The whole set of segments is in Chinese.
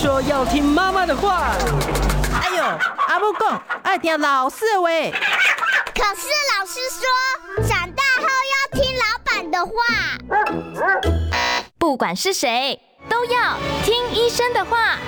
说要听妈妈的话。哎呦，阿母讲爱听老师喂。可是老师说，长大后要听老板的话。不管是谁，都要听医生的话。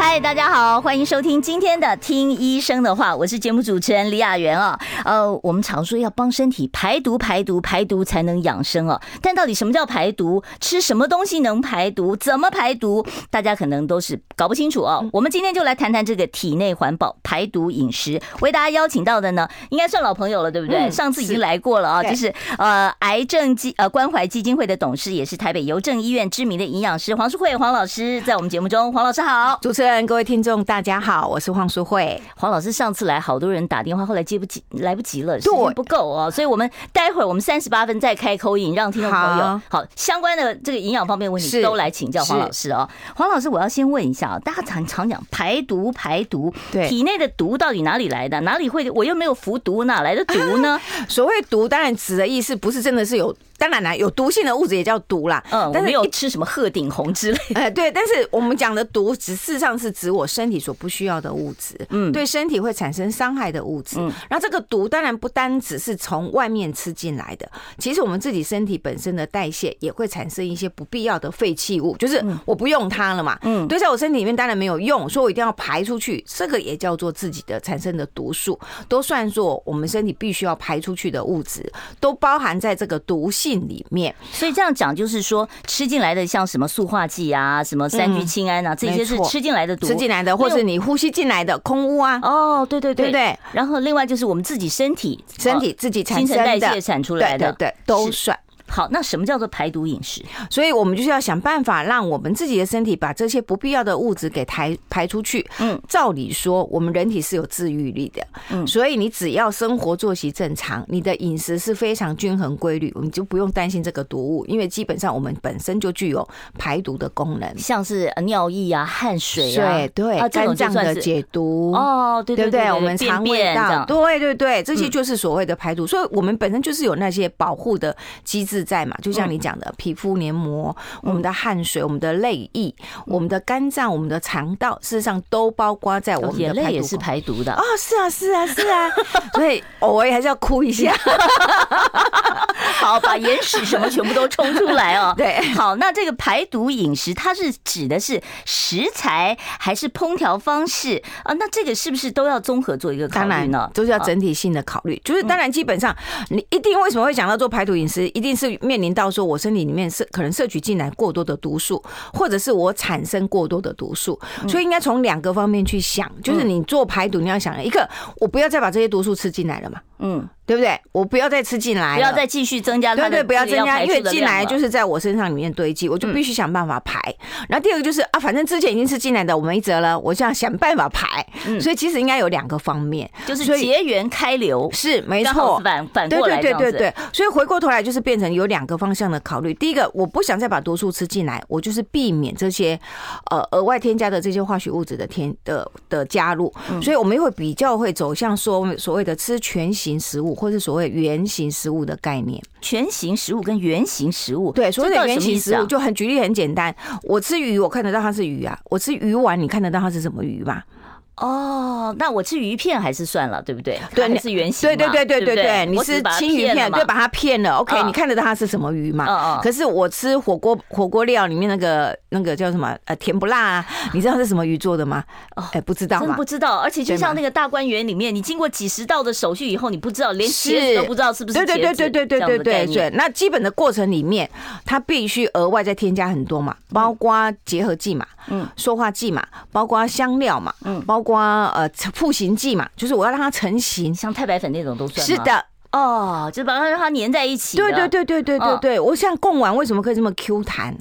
嗨，大家好，欢迎收听今天的《听医生的话》，我是节目主持人李雅媛啊。呃，我们常说要帮身体排毒、排毒、排毒才能养生哦。但到底什么叫排毒？吃什么东西能排毒？怎么排毒？大家可能都是搞不清楚哦。我们今天就来谈谈这个体内环保排毒饮食。为大家邀请到的呢，应该算老朋友了，对不对？上次已经来过了啊，就是呃，癌症基呃关怀基金会的董事，也是台北邮政医院知名的营养师黄淑慧黄老师，在我们节目中，黄老师好，主持人。各位听众，大家好，我是黄淑慧。黄老师上次来，好多人打电话，后来接不及，来不及了，时间不够哦。所以我们待会儿我们三十八分再开 call in，让听众朋友好相关的这个营养方面问题都来请教黄老师哦。黄老师，我要先问一下啊，大家常常讲排毒，排毒，对，体内的毒到底哪里来的？哪里会？我又没有服毒，哪来的毒呢？所谓毒，当然指的意思不是真的是有。当然啦，有毒性的物质也叫毒啦。嗯，但是没有吃什么鹤顶红之类的。哎，对，但是我们讲的毒，只事实上是指我身体所不需要的物质，嗯，对身体会产生伤害的物质。嗯，然后这个毒当然不单只是从外面吃进来的，其实我们自己身体本身的代谢也会产生一些不必要的废弃物，就是我不用它了嘛。嗯，对，在我身体里面当然没有用，所以我一定要排出去，这个也叫做自己的产生的毒素，都算作我们身体必须要排出去的物质，都包含在这个毒性里面。所以这样讲就是说，吃进来的像什么塑化剂啊，什么三聚氰胺啊，这些是吃进来的毒，吃进来的，或是你呼吸进来的空污啊。哦，对对对对。然后另外就是我们自己身体身体自己产生的新陈代谢产出来的，对，都算。好，那什么叫做排毒饮食？所以我们就是要想办法让我们自己的身体把这些不必要的物质给排排出去。嗯，照理说，我们人体是有自愈力的。嗯，所以你只要生活作息正常，你的饮食是非常均衡规律，我们就不用担心这个毒物，因为基本上我们本身就具有排毒的功能，像是尿液啊、汗水啊，对对，肝脏的解毒哦，对对对，我们肠胃道，对对对，这些就是所谓的排毒。所以我们本身就是有那些保护的机制。在嘛，就像你讲的，皮肤黏膜、我们的汗水、我们的泪液、我们的肝脏、我们的肠道，事实上都包括在我们的眼泪也是排毒的啊！是啊，是啊，是啊，所以偶尔还是要哭一下，好，把眼屎什么全部都冲出来哦。对，好，那这个排毒饮食，它是指的是食材还是烹调方式啊？那这个是不是都要综合做一个考虑呢？都是要整体性的考虑。就是当然，基本上你一定为什么会想到做排毒饮食，一定是。面临到说，我身体里面摄可能摄取进来过多的毒素，或者是我产生过多的毒素，所以应该从两个方面去想，就是你做排毒，你要想一个，我不要再把这些毒素吃进来了嘛，嗯。对不对？我不要再吃进来，不要再继续增加。对对，不要增加，因为进来就是在我身上里面堆积，我就必须想办法排。然后第二个就是啊，反正之前已经吃进来的，我没辙了，我就要想办法排。所以其实应该有两个方面，就是结缘开流是没错，反反过来对对对对对。所以回过头来就是变成有两个方向的考虑。第一个，我不想再把毒素吃进来，我就是避免这些呃额外添加的这些化学物质的添的的加入。所以我们会比较会走向说所谓的吃全型食物。或是所谓原形食物的概念，全型食物跟原形食物，对，所谓的原形食物就很举例很简单，我吃鱼，我看得到它是鱼啊，我吃鱼丸，你看得到它是什么鱼吗？哦，那我吃鱼片还是算了，对不对？对，是圆形。对对对对对对，你是青鱼片，对，把它骗了。OK，你看得到它是什么鱼嘛？可是我吃火锅火锅料里面那个那个叫什么呃甜不辣啊？你知道是什么鱼做的吗？哎，不知道，真不知道。而且就像那个大观园里面，你经过几十道的手续以后，你不知道连茄子都不知道是不是。对对对对对对对对。那基本的过程里面，它必须额外再添加很多嘛，包括结合剂嘛，嗯，塑化剂嘛，包括香料嘛，嗯，包括。刮呃复形剂嘛，就是我要让它成型，像太白粉那种都算。是的，哦，就把它让它粘在一起。对对对对对对对，我像贡丸为什么可以这么 Q 弹？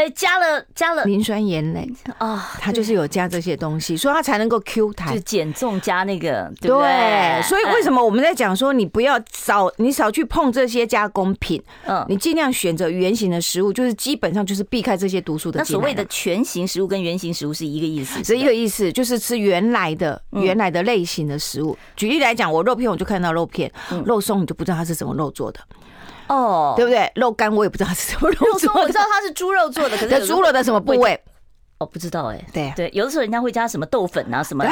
哎，加了加了磷酸盐类啊，它就是有加这些东西，所以它才能够 Q 弹。就减重加那个，对不对？所以为什么我们在讲说，你不要少，你少去碰这些加工品，嗯，你尽量选择原形的食物，就是基本上就是避开这些毒素的。那所谓的全形食物跟原形食物是一个意思，是一个意思，就是吃原来的原来的类型的食物。举例来讲，我肉片我就看到肉片，肉松你就不知道它是怎么肉做的。哦，对不对？肉干我也不知道是什么肉做的，我知道它是猪肉做的，可是猪肉的什么部位？哦，不知道哎。对对，有的时候人家会加什么豆粉啊，什么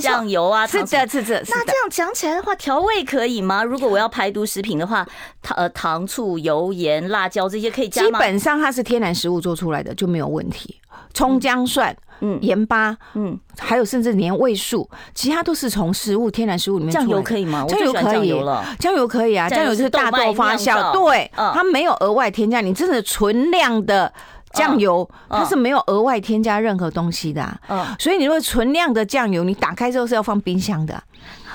酱油啊，是的，是的。那这样讲起来的话，调味可以吗？如果我要排毒食品的话，糖、呃、糖醋、油盐、辣椒这些可以加吗？基本上它是天然食物做出来的，就没有问题。葱姜蒜。嗯，盐巴，嗯，还有甚至连味素，其他都是从食物天然食物里面。酱油可以吗？酱油可以，酱油可以啊，酱油是大豆发酵，对，它没有额外添加。你真的纯量的酱油，它是没有额外添加任何东西的。嗯，所以你如果纯量的酱油，你打开之后是要放冰箱的。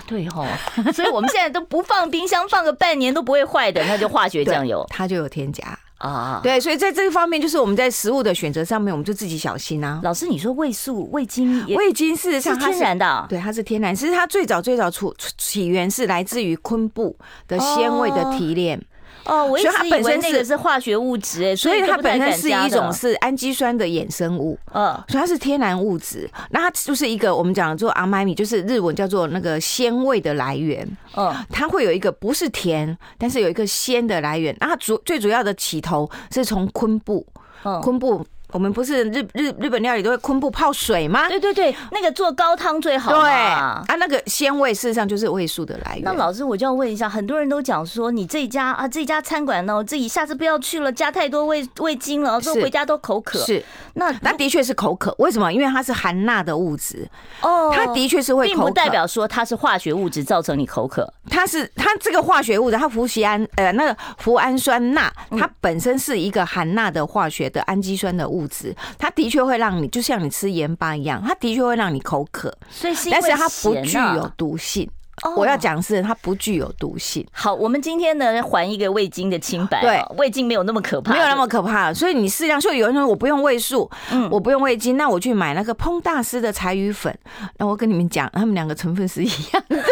对吼，所以我们现在都不放冰箱，放个半年都不会坏的，那就化学酱油，它就有添加。啊，对，所以在这个方面，就是我们在食物的选择上面，我们就自己小心啊。老师，你说味素、味精，味精事实上它是天然的，对，它是天然，其实它最早最早出起源是来自于昆布的鲜味的提炼。哦，我以为它本身那个是化学物质哎，所以它本身是一种是氨基酸的衍生物，嗯，所以它是天然物质。那它就是一个我们讲做阿麦米，就是日文叫做那个鲜味的来源，嗯，它会有一个不是甜，但是有一个鲜的来源。那它主最主要的起头是从昆布，昆布。我们不是日日日本料理都会昆布泡水吗？对对对，那个做高汤最好。对啊，那个鲜味事实上就是味素的来源。那老师，我就要问一下，很多人都讲说，你这家啊，这家餐馆呢，自己下次不要去了，加太多味味精了，说回家都口渴。是，那那的确是口渴。为什么？因为它是含钠的物质。哦，它的确是会口渴，并不代表说它是化学物质造成你口渴。它是它这个化学物质，它氟西胺呃那个氟氨酸钠，它本身是一个含钠的化学的氨基酸的物质，它。的确会让你，就像你吃盐巴一样，它的确会让你口渴，所以是但是它不具有毒性。我要讲是，它不具有毒性。好，我们今天呢，还一个味精的清白。对，味精没有那么可怕，没有那么可怕。所以你适量，所以有人说我不用味素，嗯，我不用味精，那我去买那个烹大师的柴鱼粉。那我跟你们讲，他们两个成分是一样的。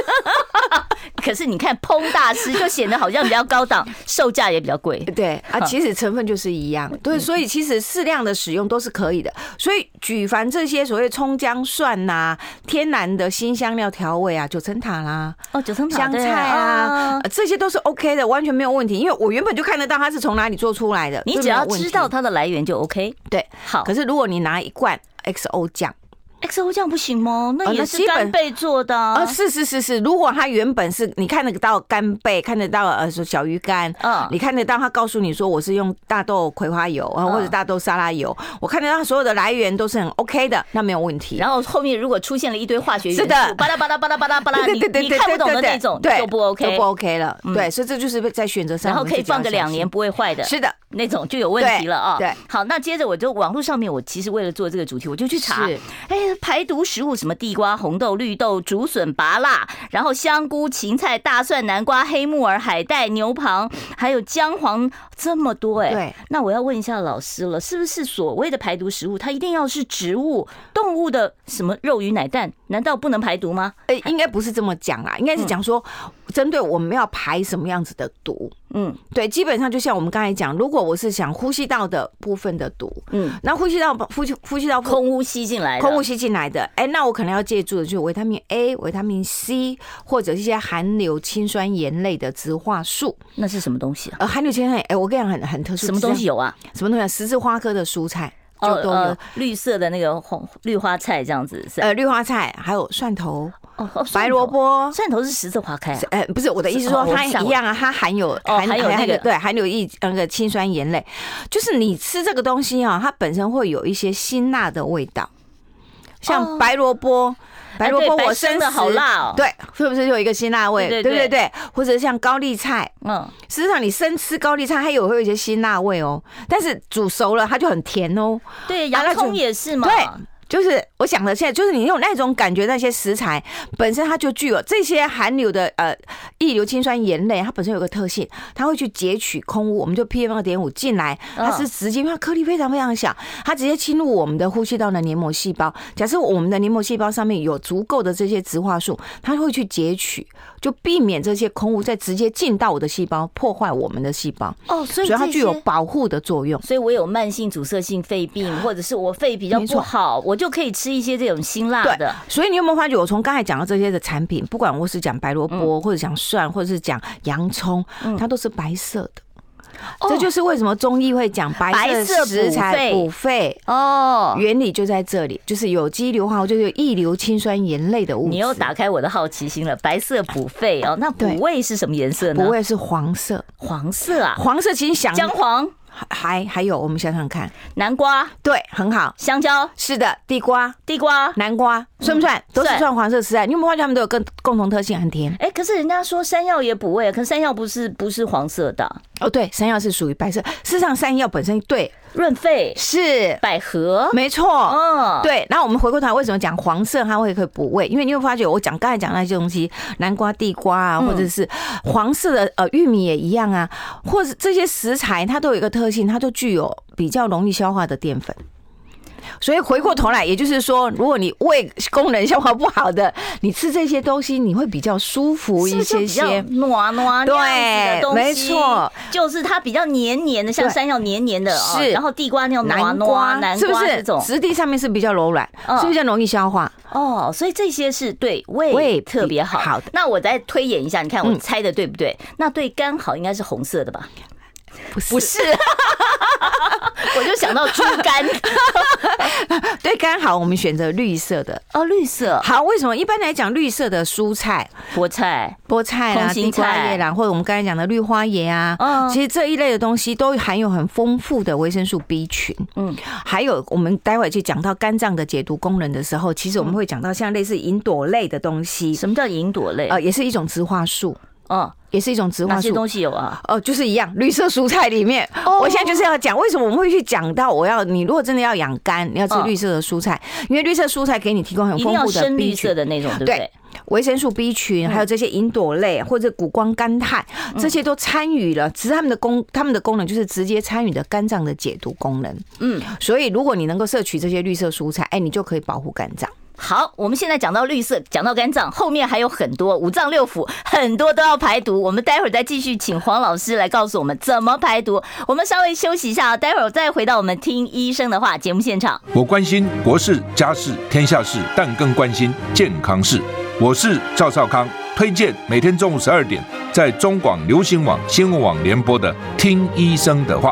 可是你看烹大师就显得好像比较高档，售价也比较贵。对啊，其实成分就是一样。对，所以其实适量的使用都是可以的。所以举凡这些所谓葱姜蒜呐，天然的新香料调味啊，九层塔啦，哦，九层塔香菜啊，这些都是 OK 的，完全没有问题。因为我原本就看得到它是从哪里做出来的，你只要知道它的来源就 OK。对，好。可是如果你拿一罐 XO 酱。XO 酱不行吗？那也是干贝做的啊。是是是是，如果它原本是你看得到干贝，看得到呃说小鱼干，嗯，你看得到它告诉你说我是用大豆葵花油啊或者大豆沙拉油，我看得到所有的来源都是很 OK 的，那没有问题。然后后面如果出现了一堆化学元素，是的，巴拉巴拉巴拉巴拉巴拉，你 你看不懂的那种，对，就不 OK，就不 OK 了。对，所以这就是在选择上，然后可以放个两年不会坏的，是的，那种就有问题了啊。对，好，那接着我就网络上面，我其实为了做这个主题，我就去查，哎，排毒食物。什么地瓜、红豆、绿豆、竹笋、拔辣，然后香菇、芹菜、大蒜、南瓜、黑木耳、海带、牛蒡，还有姜黄，这么多哎。对，那我要问一下老师了，是不是所谓的排毒食物，它一定要是植物、动物的什么肉、鱼、奶、蛋？难道不能排毒吗？哎，应该不是这么讲啊，应该是讲说，针对我们要排什么样子的毒。嗯，对，基本上就像我们刚才讲，如果我是想呼吸道的部分的毒，嗯，那呼吸道呼吸呼吸道空呼吸进来，空呼吸进来的，哎，那我可能要借助的就是维他命 A、维他命 C 或者一些含硫氰酸盐类的植化素。那是什么东西啊？呃，含硫氰酸，哎，我跟你讲很很特殊，什么东西有啊？什么东西啊？十字花科的蔬菜。就都有、哦呃、绿色的那个红绿花菜这样子是，呃，绿花菜还有蒜头，哦，白萝卜，蒜头是十字花开啊？呃，不是，我的意思说它一样啊，它含有含有那个对含有一那个氰酸盐类，就是你吃这个东西啊，它本身会有一些辛辣的味道，像白萝卜。白萝卜我生的好辣哦，对，是不是有一个辛辣味？对对对，或者像高丽菜，嗯，实际上你生吃高丽菜，它有会有一些辛辣味哦，但是煮熟了它就很甜哦。对，洋葱也是嘛。对。就是我想的，现在就是你有那种感觉，那些食材本身它就具有这些含硫的呃异硫氰酸盐类，它本身有个特性，它会去截取空污，我们就 PM 二点五进来，它是直接因为它颗粒非常非常小，它直接侵入我们的呼吸道的黏膜细胞。假设我们的黏膜细胞上面有足够的这些植化素，它会去截取，就避免这些空污再直接进到我的细胞，破坏我们的细胞。哦，所以它具有保护的作用。所以我有慢性阻塞性肺病，或者是我肺比较不好，我。就可以吃一些这种辛辣的，所以你有没有发觉，我从刚才讲到这些的产品，不管我是讲白萝卜，或者讲蒜，或者是讲洋葱，它都是白色的。这就是为什么中医会讲白色食材补肺哦，原理就在这里，就是有机硫化物，就是一硫氰酸盐类的物质。你又打开我的好奇心了，白色补肺哦，那补胃是什么颜色呢？补胃是黄色，黄色啊，黄色其实想姜黄。还还有，我们想想看，南瓜对，很好。香蕉是的，地瓜、地瓜、南瓜算不算？都是算黄色食材。你有没有发现它们都有个共同特性，很甜？哎，可是人家说山药也补胃，可是山药不是不是黄色的哦。对，山药是属于白色。事实上，山药本身对。润肺是百合，没错。嗯，对。然后我们回过头来，为什么讲黄色它会可以补胃？因为你会发觉，我讲刚才讲那些东西，南瓜、地瓜啊，或者是黄色的呃玉米也一样啊，或者这些食材，它都有一个特性，它都具有比较容易消化的淀粉。所以回过头来，也就是说，如果你胃功能消化不好的，你吃这些东西，你会比较舒服一些些，暖暖对，没错，就是它比较黏黏的，像山药黏黏的，是。然后地瓜那种暖暖，南瓜是不是？质地上面是比较柔软，是不是比较容易消化？哦，所以这些是对胃特别好。好，那我再推演一下，你看我猜的对不对？那对肝好应该是红色的吧？不是，不是，我就想到猪肝。对肝好，我们选择绿色的哦，绿色好。为什么？一般来讲，绿色的蔬菜，菠菜、菠菜啦、地瓜叶啦，或者我们刚才讲的绿花椰啊，其实这一类的东西都含有很丰富的维生素 B 群。嗯，还有我们待会去讲到肝脏的解毒功能的时候，其实我们会讲到像类似银朵类的东西。什么叫银朵类？呃，也是一种植化素。哦，也是一种植物素。哪些东西有啊？哦，就是一样，绿色蔬菜里面。哦，我现在就是要讲为什么我们会去讲到，我要你如果真的要养肝，你要吃绿色的蔬菜，因为绿色蔬菜给你提供很丰富的绿色的那种，对不对？维生素 B 群，还有这些银朵类或者谷胱甘肽，这些都参与了。只是他们的功，他们的功能就是直接参与的肝脏的解毒功能。嗯，所以如果你能够摄取这些绿色蔬菜，哎，你就可以保护肝脏。好，我们现在讲到绿色，讲到肝脏，后面还有很多五脏六腑，很多都要排毒。我们待会儿再继续请黄老师来告诉我们怎么排毒。我们稍微休息一下，待会儿再回到我们听医生的话节目现场。我关心国事、家事、天下事，但更关心健康事。我是赵少康，推荐每天中午十二点在中广流行网、新闻网联播的《听医生的话》。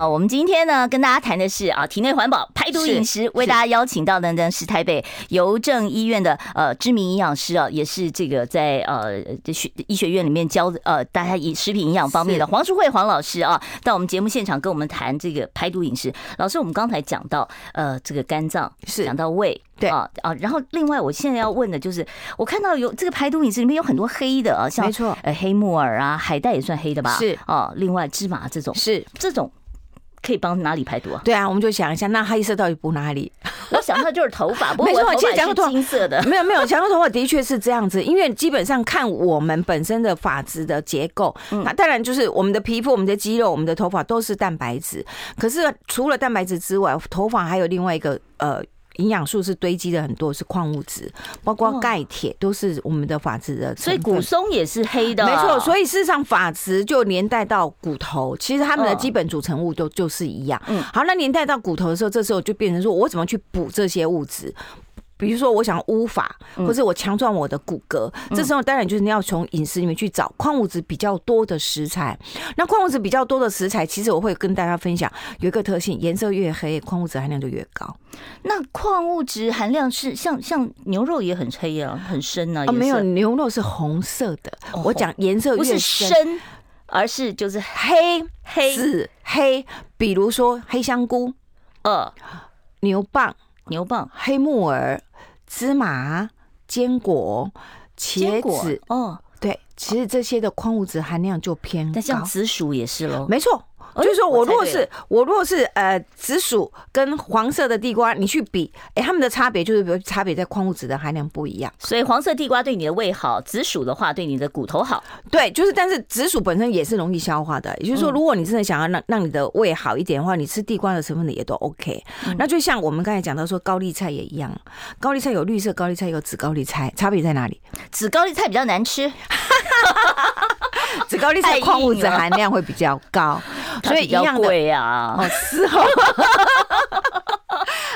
啊，我们今天呢跟大家谈的是啊，体内环保排毒饮食，为大家邀请到的呢是台北邮政医院的呃知名营养师啊，也是这个在呃学医学院里面教呃大家以食品营养方面的黄淑慧黄老师啊，到我们节目现场跟我们谈这个排毒饮食。老师，我们刚才讲到呃这个肝脏是讲到胃对啊啊，然后另外我现在要问的就是，我看到有这个排毒饮食里面有很多黑的啊，像没错呃黑木耳啊，海带也算黑的吧？是啊，另外芝麻这种是这种。可以帮哪里排毒啊？对啊，我们就想一下，那黑色到底补哪里？我想到就是头发，不过我头发是金色的。没有没有，讲到头发的确是这样子，因为基本上看我们本身的发质的结构，那当然就是我们的皮肤、我们的肌肉、我们的头发都是蛋白质。可是除了蛋白质之外，头发还有另外一个呃。营养素是堆积的很多，是矿物质，包括钙、铁，都是我们的发质的。所以骨松也是黑的，没错。所以事实上，发质就连带到骨头，其实它们的基本组成物都就是一样。嗯，好，那连带到骨头的时候，这时候就变成说我怎么去补这些物质？比如说，我想乌发，或者我强壮我的骨骼，这时候当然就是你要从饮食里面去找矿物质比较多的食材。那矿物质比较多的食材，其实我会跟大家分享有一个特性，颜色越黑，矿物质含量就越高。那矿物质含量是像像牛肉也很黑啊，很深啊。哦，没有，牛肉是红色的。我讲颜色越深，而是就是黑黑紫黑。比如说黑香菇，呃，牛蒡、牛蒡、黑木耳。芝麻、坚果、茄子，哦，对，其实这些的矿物质含量就偏高。那像紫薯也是喽，没错。就是说我如果是我如果是呃紫薯跟黄色的地瓜，你去比，哎，它们的差别就是比如差别在矿物质的含量不一样。所以黄色地瓜对你的胃好，紫薯的话对你的骨头好。对，就是但是紫薯本身也是容易消化的。也就是说，如果你真的想要让让你的胃好一点的话，你吃地瓜的成分的也都 OK。那就像我们刚才讲到说高丽菜也一样，高丽菜有绿色高丽菜，有紫高丽菜，差别在哪里？紫高丽菜比较难吃。紫高丽菜矿物质含量会比较高，所以一样的贵啊。哦，是哦。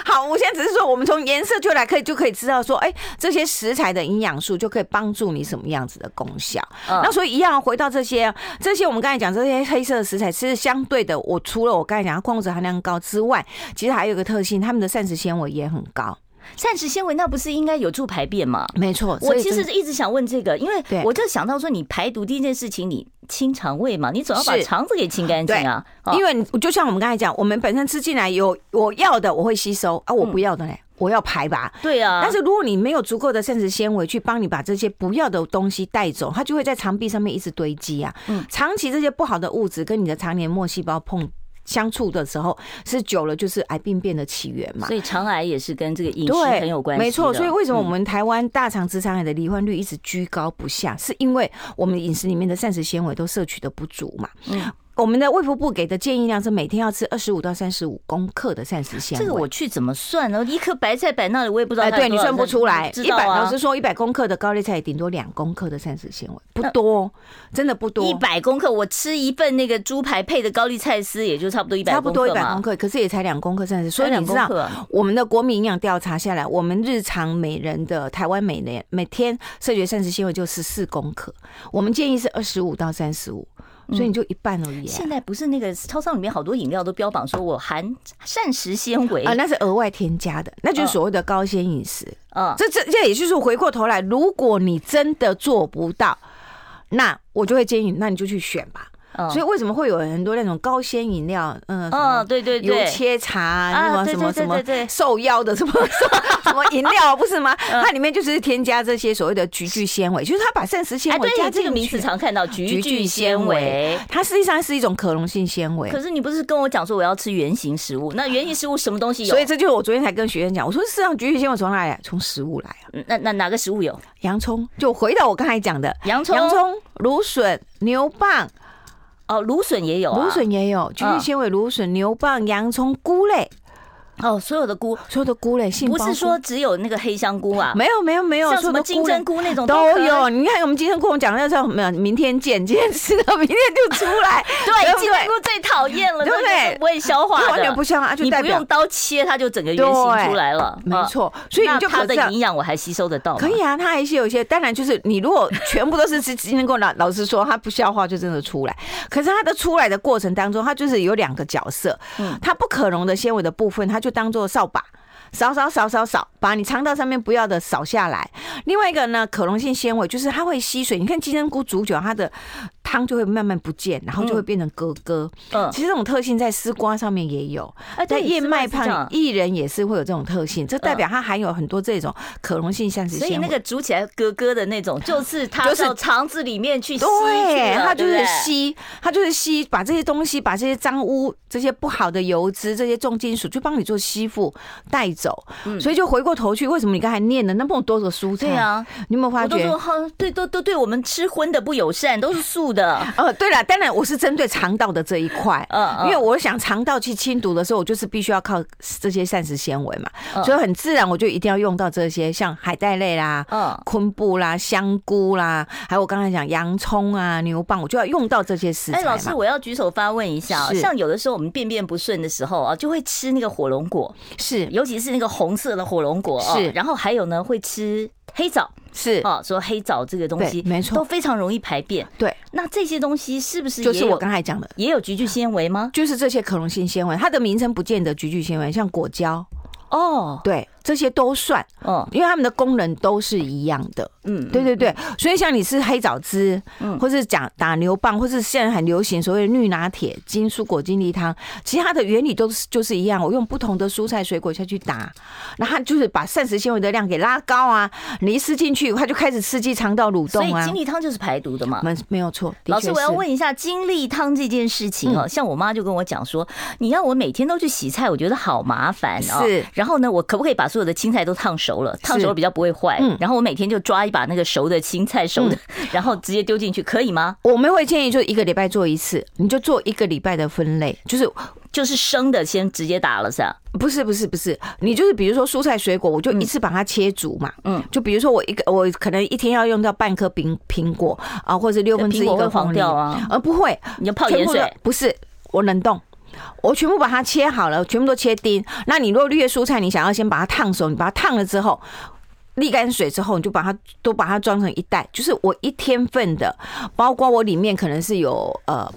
好，我现在只是说，我们从颜色就来可以就可以知道说，哎，这些食材的营养素就可以帮助你什么样子的功效。那所以一样回到这些这些我们刚才讲这些黑色的食材，其实相对的，我除了我刚才讲矿物质含量高之外，其实还有一个特性，它们的膳食纤维也很高。膳食纤维那不是应该有助排便吗？没错，我其实一直想问这个，因为我就想到说，你排毒第一件事情，你清肠胃嘛，你总要把肠子给清干净啊。因为就像我们刚才讲，我们本身吃进来有我要的，我会吸收啊，我不要的呢，我要排吧。对啊。但是如果你没有足够的膳食纤维去帮你把这些不要的东西带走，它就会在肠壁上面一直堆积啊。嗯。长期这些不好的物质跟你的肠黏膜细胞碰。相处的时候是久了，就是癌病变的起源嘛。所以肠癌也是跟这个饮食很有关系。没错，所以为什么我们台湾大肠直肠癌的罹患率一直居高不下，是因为我们饮食里面的膳食纤维都摄取的不足嘛。嗯。我们的卫福部给的建议量是每天要吃二十五到三十五公克的膳食纤维。这个我去怎么算呢？一颗白菜摆那里，我也不知道。哎，对你算不出来。一百老实说，一百公克的高丽菜顶多两公克的膳食纤维，不多，真的不多。一百公克，我吃一份那个猪排配的高丽菜丝，也就差不多一百。差不多一百公克，可是也才两公克膳食。所以你知道，我们的国民营养调查下来，我们日常每人的台湾每年每天摄取膳食纤维就十四公克，我们建议是二十五到三十五。所以你就一半而已。现在不是那个超商里面好多饮料都标榜说我含膳食纤维啊，那是额外添加的，那就是所谓的高纤饮食。嗯，这这这也就是回过头来，如果你真的做不到，那我就会建议，那你就去选吧。所以为什么会有很多那种高纤饮料？嗯，嗯，对对对，油切茶什么什么什么瘦腰的什么 什么饮料不是吗？它里面就是添加这些所谓的菊苣纤维，就是它把膳食纤维加这个名字常看到菊苣纤维，它实际上是一种可溶性纤维。可是你不是跟我讲说我要吃原型食物？那原型食物什么东西有？所以这就是我昨天才跟学员讲，我说事实上菊苣纤维从哪来？从食物来啊。那那哪个食物有？洋葱。就回到我刚才讲的洋葱、洋葱、芦笋、牛蒡。哦，芦笋也有，芦笋也有，菊苣纤维、芦笋、牛蒡、洋葱、菇类。哦，所有的菇，所有的菇类，不是说只有那个黑香菇啊？没有，没有，没有，像什么金针菇那种都有。你看我们金针菇，我们讲的叫什么？明天见，今天吃到明天就出来。对，金针菇最讨厌了，对不对？不会消化的，完全不消化，就代表你不用刀切，它就整个原形出来了。没错，所以你就它的营养我还吸收得到。可以啊，它还是有一些，当然就是你如果全部都是吃金针菇，老老实说，它不消化就真的出来。可是它的出来的过程当中，它就是有两个角色，嗯，它不可溶的纤维的部分，它就当做扫把。扫扫扫扫扫，把你肠道上面不要的扫下来。另外一个呢，可溶性纤维就是它会吸水。你看金针菇煮久，它的。汤就会慢慢不见，然后就会变成疙疙。嗯，其实这种特性在丝瓜上面也有，在燕麦胖薏仁也是会有这种特性，这代表它含有很多这种可溶性膳食纤维。所以那个煮起来疙疙的那种，就是它就是肠子里面去吸，对，它就是吸，它就是吸，把这些东西，把这些脏污、这些不好的油脂、这些重金属，就帮你做吸附带走。所以就回过头去，为什么你刚才念的那么多的蔬菜？对啊，你有没有发觉？都说对，都都对我们吃荤的不友善，都是素的。呃，对了，当然我是针对肠道的这一块，嗯，因为我想肠道去清毒的时候，我就是必须要靠这些膳食纤维嘛，所以很自然我就一定要用到这些，像海带类啦，嗯，昆布啦，香菇啦，还有我刚才讲洋葱啊、牛蒡，我就要用到这些食材。哎，老师，我要举手发问一下，像有的时候我们便便不顺的时候啊，就会吃那个火龙果，是，尤其是那个红色的火龙果，是，然后还有呢会吃黑枣。是啊，说黑枣这个东西没错，都非常容易排便。对，那这些东西是不是就是我刚才讲的，也有菊苣纤维吗？就是这些可溶性纤维，它的名称不见得菊苣纤维，像果胶哦，对。这些都算，嗯，因为它们的功能都是一样的，嗯，对对对，所以像你吃黑枣汁，嗯，或是讲打牛蒡，或是现在很流行所谓的绿拿铁、金蔬果精力汤，其实它的原理都是就是一样，我用不同的蔬菜水果下去打，那它就是把膳食纤维的量给拉高啊，你一吃进去，它就开始刺激肠道蠕动啊。所以精力汤就是排毒的嘛？没没有错。老师，我要问一下精力汤这件事情哦，像我妈就跟我讲说，你要我每天都去洗菜，我觉得好麻烦哦。是，然后呢，我可不可以把所有的青菜都烫？熟了，烫熟了比较不会坏。嗯，然后我每天就抓一把那个熟的青菜，熟的，然后直接丢进去，可以吗？我们会建议就一个礼拜做一次，你就做一个礼拜的分类，就是就是生的先直接打了噻？不是不是不是，你就是比如说蔬菜水果，我就一次把它切煮嘛。嗯，就比如说我一个我可能一天要用到半颗苹苹果啊，或者六分之一个黄掉啊？而，不会，你要泡盐水？不是，我冷冻，我全部把它切好了，全部都切丁。那你如果绿叶蔬菜，你想要先把它烫熟，你把它烫了之后，沥干水之后，你就把它都把它装成一袋，就是我一天份的，包括我里面可能是有呃。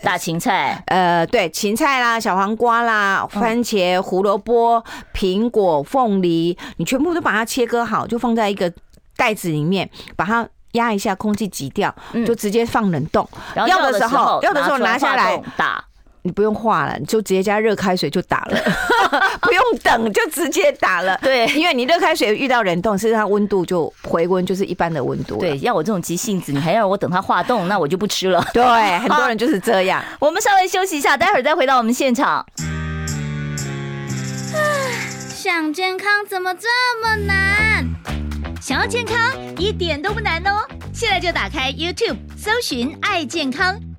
大芹菜，呃，对，芹菜啦，小黄瓜啦，番茄、胡萝卜、苹果、凤梨，你全部都把它切割好，就放在一个袋子里面，把它压一下，空气挤掉，就直接放冷冻。要的时候，要的时候拿下来打。你不用化了，你就直接加热开水就打了，不用等就直接打了。对，因为你热开水遇到冷冻，是它温度就回温，就是一般的温度。对，要我这种急性子，你还要我等它化冻，那我就不吃了。对，很多人就是这样。我们稍微休息一下，待会儿再回到我们现场。想健康怎么这么难？想要健康一点都不难哦，现在就打开 YouTube 搜寻“爱健康”。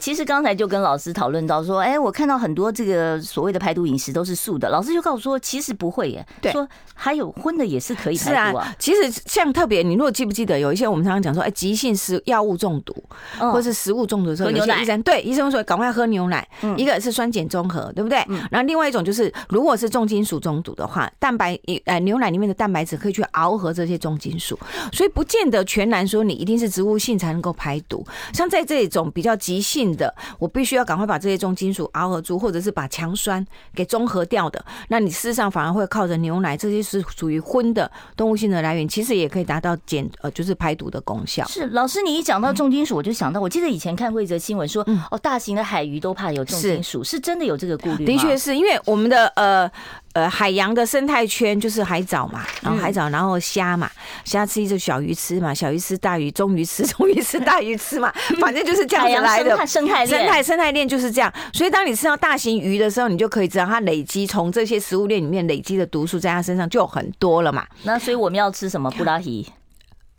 其实刚才就跟老师讨论到说，哎，我看到很多这个所谓的排毒饮食都是素的，老师就告诉说，其实不会耶，对，说还有荤的也是可以排毒啊。其实像特别，你如果记不记得，有一些我们常常讲说，哎，急性食药物中毒或者是食物中毒的时候，有些医生对医生说赶快喝牛奶，嗯一个是酸碱中和，对不对？然后另外一种就是，如果是重金属中毒的话，蛋白呃牛奶里面的蛋白质可以去熬合这些重金属，所以不见得全然说你一定是植物性才能够排毒。像在这种比较急性。的，我必须要赶快把这些重金属熬合住，或者是把强酸给中和掉的。那你事实上反而会靠着牛奶，这些是属于荤的动物性的来源，其实也可以达到减呃，就是排毒的功效。是老师，你一讲到重金属，我就想到，我记得以前看过一则新闻说，哦，大型的海鱼都怕有重金属，是真的有这个顾虑吗？的确是因为我们的呃。呃，海洋的生态圈就是海藻嘛，然后海藻，然后虾嘛，虾吃一只小鱼吃嘛，小鱼吃大鱼，中鱼吃 中鱼吃大鱼吃嘛，反正就是这样子来的。生态生态生态链就是这样，所以当你吃到大型鱼的时候，你就可以知道它累积从这些食物链里面累积的毒素在它身上就很多了嘛。那所以我们要吃什么布拉提？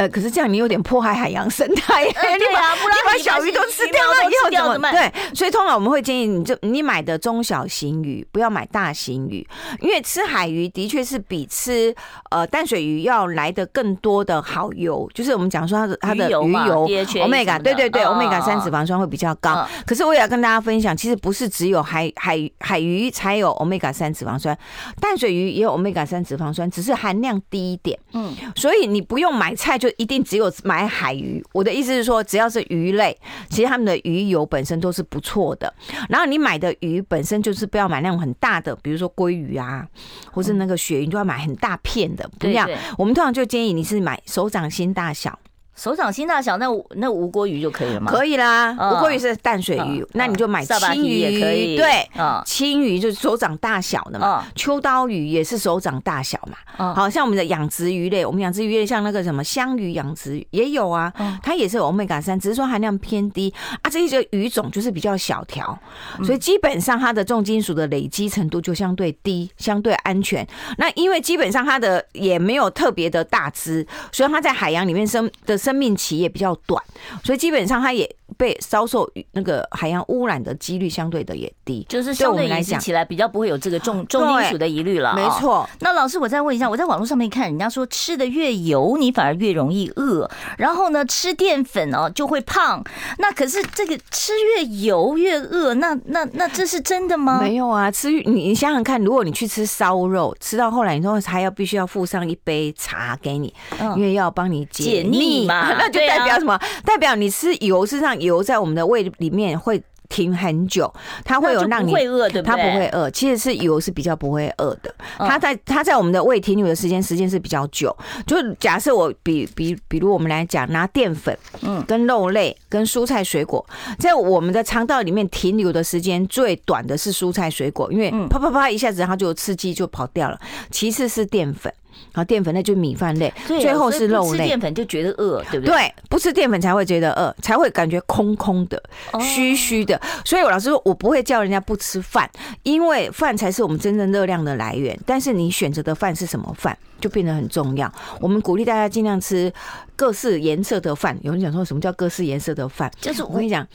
呃，可是这样你有点破坏海洋生态，你把你把小鱼都吃掉了以后怎么？对，所以通常我们会建议你就你买的中小型鱼，不要买大型鱼，因为吃海鱼的确是比吃呃淡水鱼要来的更多的好油，就是我们讲说它的它的鱼油，Omega，对对对，Omega 三脂肪酸会比较高。可是我也要跟大家分享，其实不是只有海海海鱼才有 Omega 三脂肪酸，淡水鱼也有 Omega 三脂肪酸，只是含量低一点。嗯，所以你不用买菜就。一定只有买海鱼，我的意思是说，只要是鱼类，其实他们的鱼油本身都是不错的。然后你买的鱼本身就是不要买那种很大的，比如说鲑鱼啊，或是那个鳕鱼，你就要买很大片的，不要。我们通常就建议你是买手掌心大小。手掌心大小，那那无锅鱼就可以了吗？可以啦，无锅鱼是淡水鱼，那你就买青鱼也可以。对，青鱼就是手掌大小的嘛。秋刀鱼也是手掌大小嘛。好像我们的养殖鱼类，我们养殖鱼类像那个什么香鱼养殖也有啊，它也是有欧米伽三，只是说含量偏低啊。这些鱼种就是比较小条，所以基本上它的重金属的累积程度就相对低，相对安全。那因为基本上它的也没有特别的大只，所以它在海洋里面生的生。命期也比较短，所以基本上它也被遭受那个海洋污染的几率相对的也低，就是相对来讲起来比较不会有这个重重金属的疑虑了。没错。那老师，我再问一下，我在网络上面看人家说，吃的越油，你反而越容易饿，然后呢，吃淀粉哦就会胖。那可是这个吃越油越饿，那那那这是真的吗？没有啊，吃你你想想看，如果你去吃烧肉，吃到后来你说还要必须要附上一杯茶给你，因为要帮你解腻嘛。那就代表什么？代表你吃油，事实上油在我们的胃里面会停很久，它会有让你会饿，对不对？它不会饿，其实是油是比较不会饿的。它在它在我们的胃停留的时间时间是比较久。就假设我比比比如我们来讲，拿淀粉，嗯，跟肉类跟蔬菜水果，在我们的肠道里面停留的时间最短的是蔬菜水果，因为啪啪啪一下子它就刺激就跑掉了。其次是淀粉。好，淀粉类就是米饭类，最后是肉类。淀粉就觉得饿，对不对？对，不吃淀粉才会觉得饿，才会感觉空空的、虚虚的。所以我老师说，我不会叫人家不吃饭，因为饭才是我们真正热量的来源。但是你选择的饭是什么饭，就变得很重要。我们鼓励大家尽量吃各式颜色的饭。有人讲说什么叫各式颜色的饭？就是我跟你讲，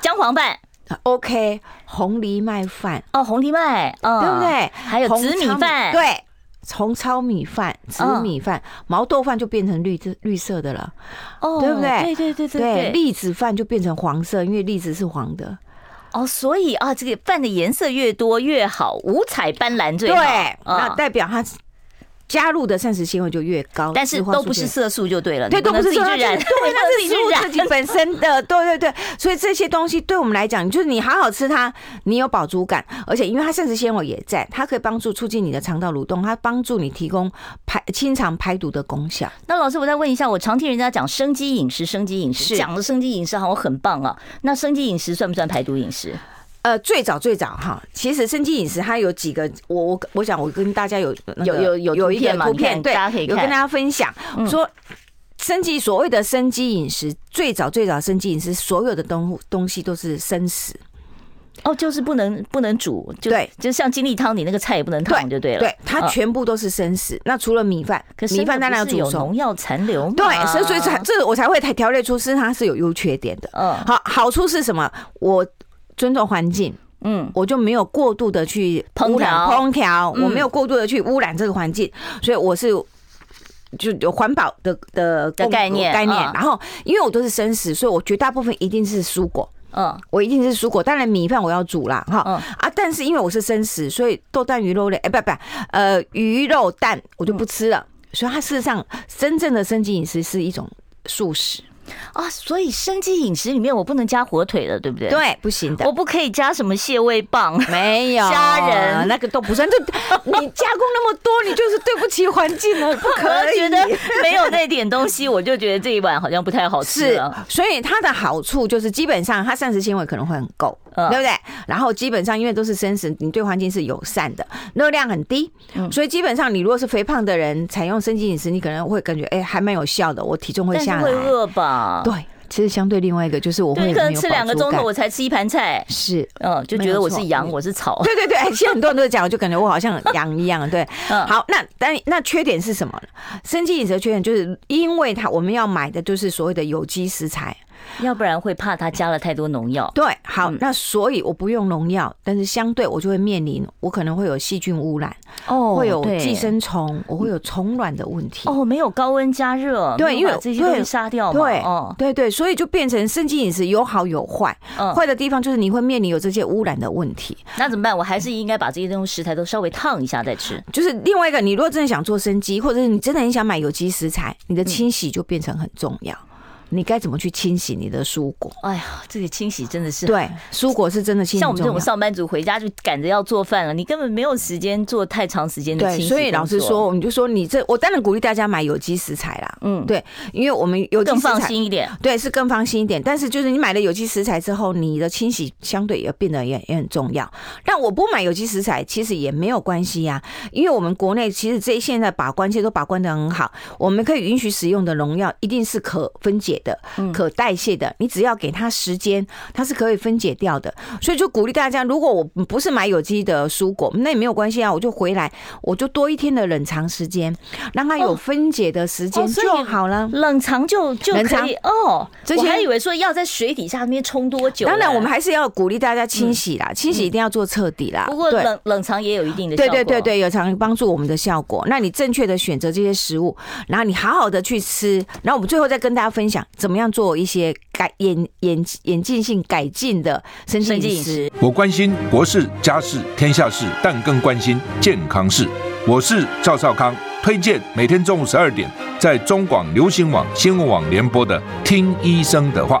姜黄饭。OK，红藜麦饭哦，红藜麦，嗯，对不对？还有紫米饭，对，红糙米饭、紫米饭、毛豆饭就变成绿色绿色的了，哦，对不对？对对对对对，栗子饭就变成黄色，因为栗子是黄的。哦，所以啊，这个饭的颜色越多越好，五彩斑斓最好，对，那代表它。加入的膳食纤维就越高，但是都不是色素就对了，对，都不是自己染，对，那是食物自己本身的，对对对，所以这些东西对我们来讲，就是你好好吃它，你有饱足感，而且因为它膳食纤维也在，它可以帮助促进你的肠道蠕动，它帮助你提供排清肠排毒的功效。那老师，我再问一下，我常听人家讲生机饮食，生机饮食讲的生机饮食好像很棒啊，那生机饮食算不算排毒饮食？呃，最早最早哈，其实生机饮食它有几个，我我我想我跟大家有有有有有一个图片，对，大家可以有跟大家分享，说生机所谓的生机饮食，最早最早生机饮食，所有的东东西都是生食，哦，就是不能不能煮，对，就像精力汤，你那个菜也不能烫就对了，对，它全部都是生食。那除了米饭，可是米饭当然要煮熟，农药残留，对，所以所以才这我才会调列出，是它是有优缺点的。嗯，好，好处是什么？我。尊重环境，嗯，我就没有过度的去污染烹调，我没有过度的去污染这个环境，所以我是就有环保的的概念概念。然后，因为我都是生食，所以我绝大部分一定是蔬果，嗯，我一定是蔬果。当然，米饭我要煮啦，哈，啊，但是因为我是生食，所以豆蛋鱼肉类，哎，不不，呃，鱼肉蛋我就不吃了。所以，它事实上真正的生机饮食是一种素食。啊，所以生机饮食里面我不能加火腿了，对不对？对，不行的。我不可以加什么蟹味棒，没有虾仁，那个都不算。就 你加工那么多，你就是对不起环境了。不可以，觉得没有那点东西，我就觉得这一碗好像不太好吃了。所以它的好处就是，基本上它膳食纤维可能会很够，对不对？然后基本上因为都是生食，你对环境是友善的，热量很低。所以基本上你如果是肥胖的人，采用生机饮食，你可能会感觉哎，还蛮有效的，我体重会下来。会饿吧？对。其实相对另外一个就是我会可能吃两个钟头我才吃一盘菜，是嗯，就觉得我是羊，我是草。对对对，其实很多人都讲，就感觉我好像羊一样。对，好，那但那缺点是什么呢？生机饮食的缺点就是因为它我们要买的就是所谓的有机食材。要不然会怕它加了太多农药。对，好，那所以我不用农药，但是相对我就会面临我可能会有细菌污染，哦，会有寄生虫，我会有虫卵的问题。哦，没有高温加热，对，因为这些都会杀掉嘛。对，哦，对对，所以就变成生机饮食有好有坏。坏的地方就是你会面临有这些污染的问题。那怎么办？我还是应该把这些东西食材都稍微烫一下再吃。就是另外一个，你如果真的想做生机，或者是你真的很想买有机食材，你的清洗就变成很重要。你该怎么去清洗你的蔬果？哎呀，这个清洗真的是对蔬果是真的清洗。像我们这种上班族回家就赶着要做饭了，你根本没有时间做太长时间的清洗。所以老实说，我们就说你这，我当然鼓励大家买有机食材啦。嗯，对，因为我们有机食材更放心一点。对，是更放心一点。但是就是你买了有机食材之后，你的清洗相对也变得也也很重要。但我不买有机食材，其实也没有关系呀，因为我们国内其实这现在把关，其实都把关的很好。我们可以允许使用的农药一定是可分解的，可。代谢的，你只要给它时间，它是可以分解掉的。所以就鼓励大家，如果我不是买有机的蔬果，那也没有关系啊，我就回来，我就多一天的冷藏时间，让它有分解的时间就好了。冷藏就就可以哦。我还以为说要在水底下那边冲多久。当然，我们还是要鼓励大家清洗啦，清洗一定要做彻底啦。不过冷冷藏也有一定的对对对，有常帮助我们的效果。那你正确的选择这些食物，然后你好好的去吃，然后我们最后再跟大家分享怎么样做一些。改演演演进性改进的生机饮食。我关心国事、家事、天下事，但更关心健康事。我是赵少康，推荐每天中午十二点在中广流行网、新闻网联播的《听医生的话》。